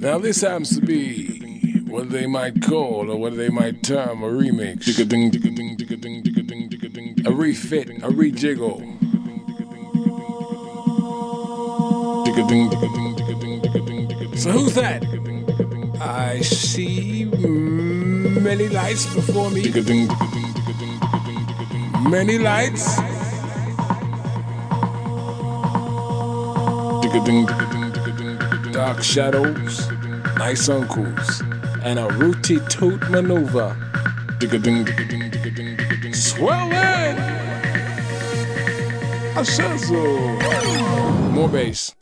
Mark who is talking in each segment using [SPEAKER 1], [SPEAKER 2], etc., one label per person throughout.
[SPEAKER 1] Now this happens to be what they might call or what they might term a remix. A refit, a rejiggle. So who's that? I see many lights before me. Many lights. Dark shadows, nice uncles, and a rooty toot maneuver. Swell it! I said. More bass.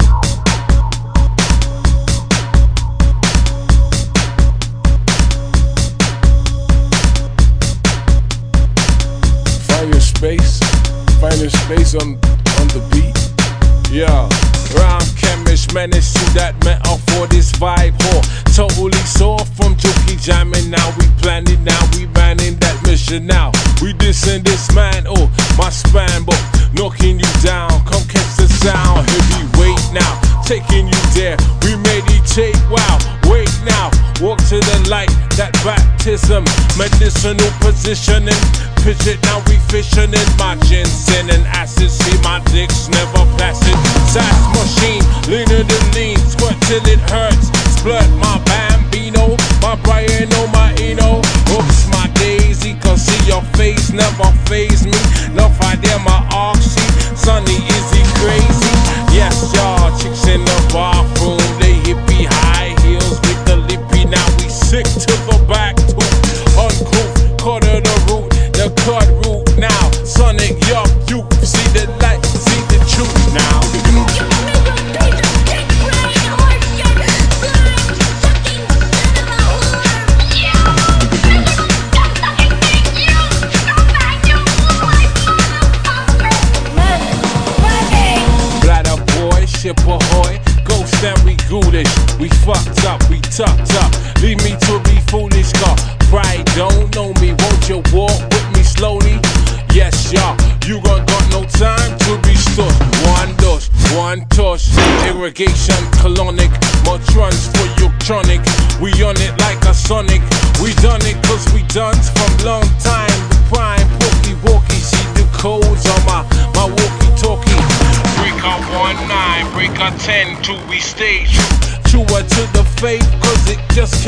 [SPEAKER 1] Find your space, find your space on on the beat. Yeah, rhyme chemist menacing that metal for this vibe. Or totally soft from jokey jamming. Now we planning, now we manning that mission. Now we dissing this man. Oh, my span, but knocking you down. Come catch the sound, heavyweight now, taking you there. We meditate, wow. Wait now, walk to the light. That baptism, medicinal positioning. Pitch it now, we fishing in my ginseng and acid. See my dicks never passing. Sass machine, leaner than lean, squirt till it hurts. Splurt my bambino, my Brian, oh my Eno. Oops, my daisy, cause see your face never phase me. No idea my oxy, sunny, is he crazy? Yes, y'all,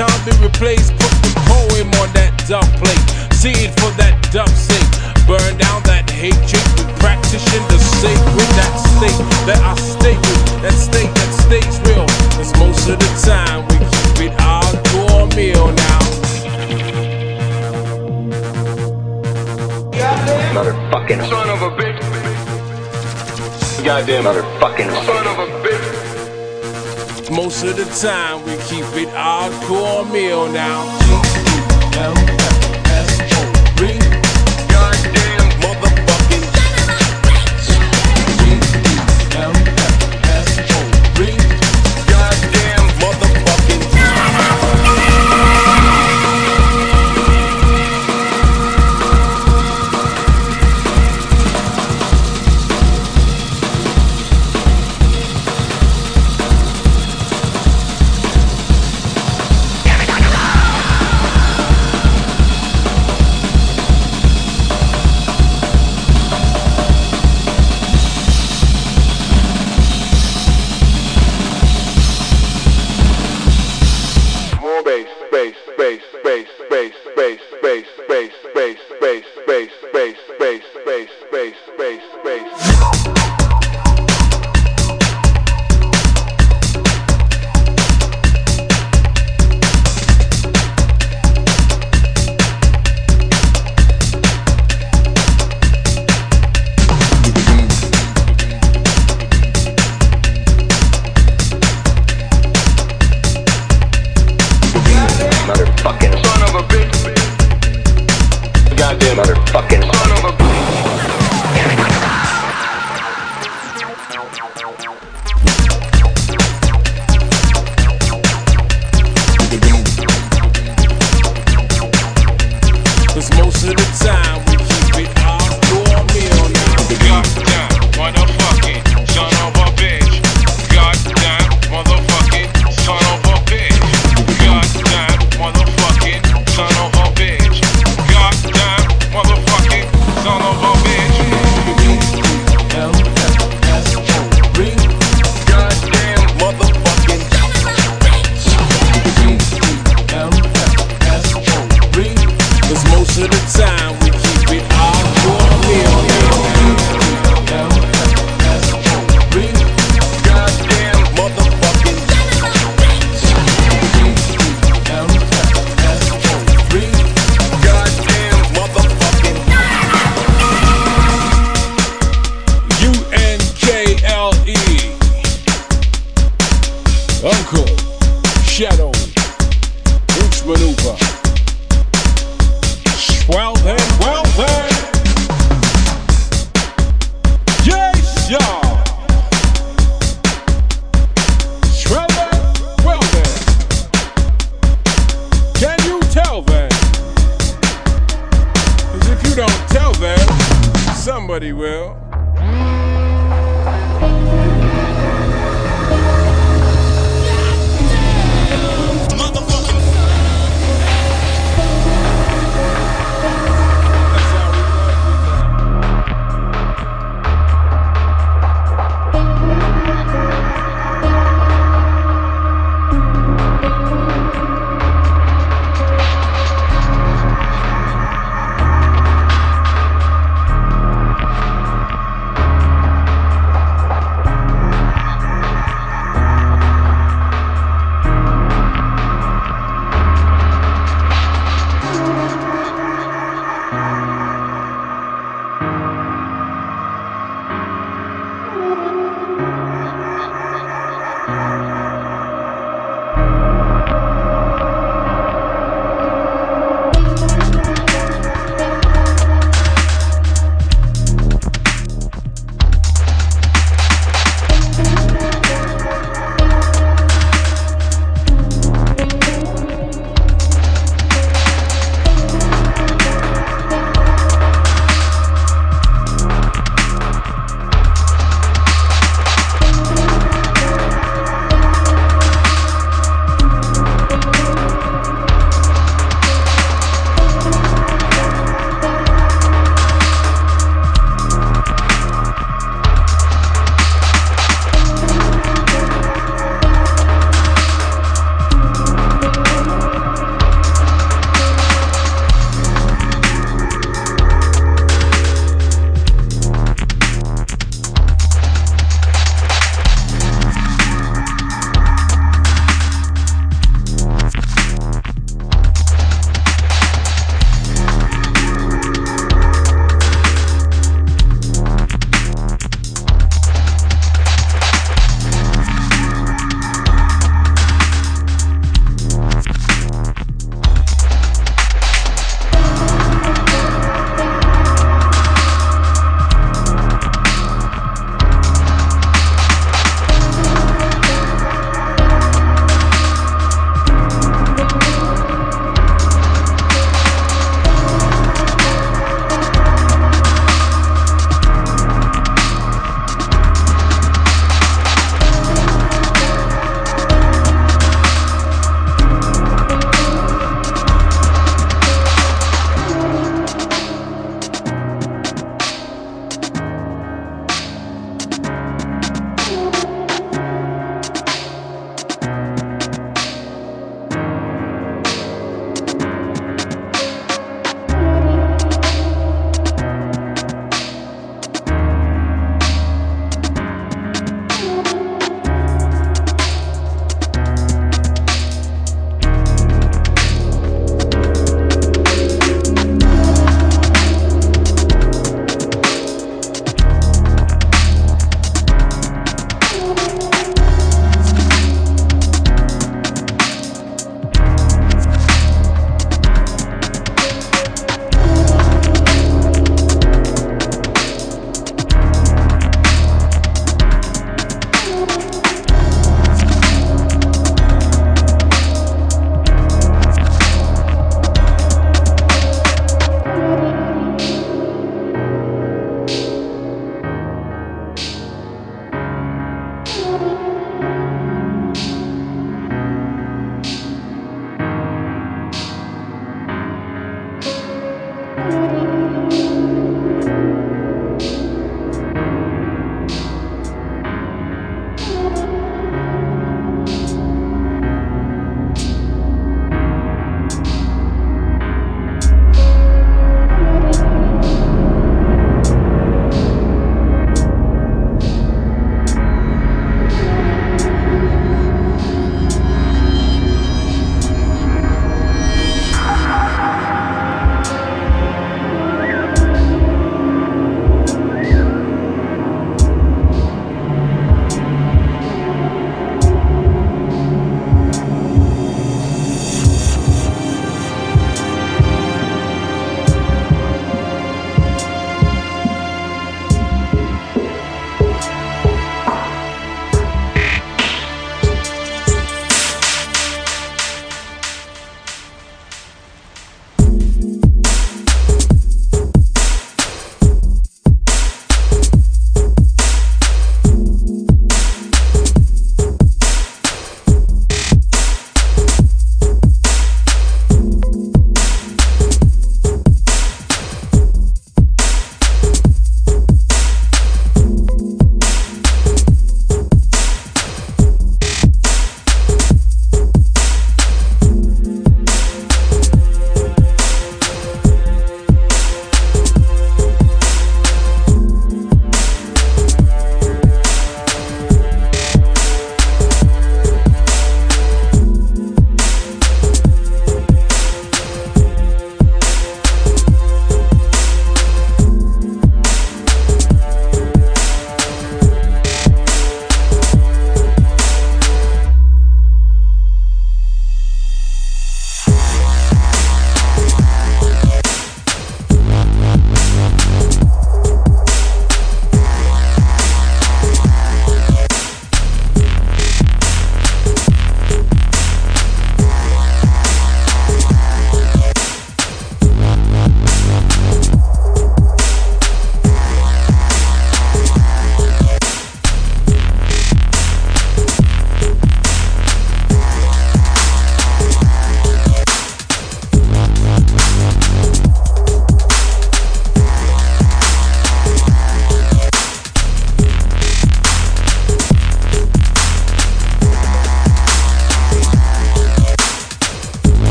[SPEAKER 1] it just can't be replaced. Put the poem on that dub plate. See it for that dub sake. Burn down that hatred. We practicing the sacred, that state that I stay with. That state that stays real. Cause most of the time we keep it hardcore meal now.
[SPEAKER 2] Motherfucking
[SPEAKER 3] Son of a bitch.
[SPEAKER 2] goddamn motherfucking
[SPEAKER 3] Son of a bitch.
[SPEAKER 1] Most of the time we keep it hardcore meal now.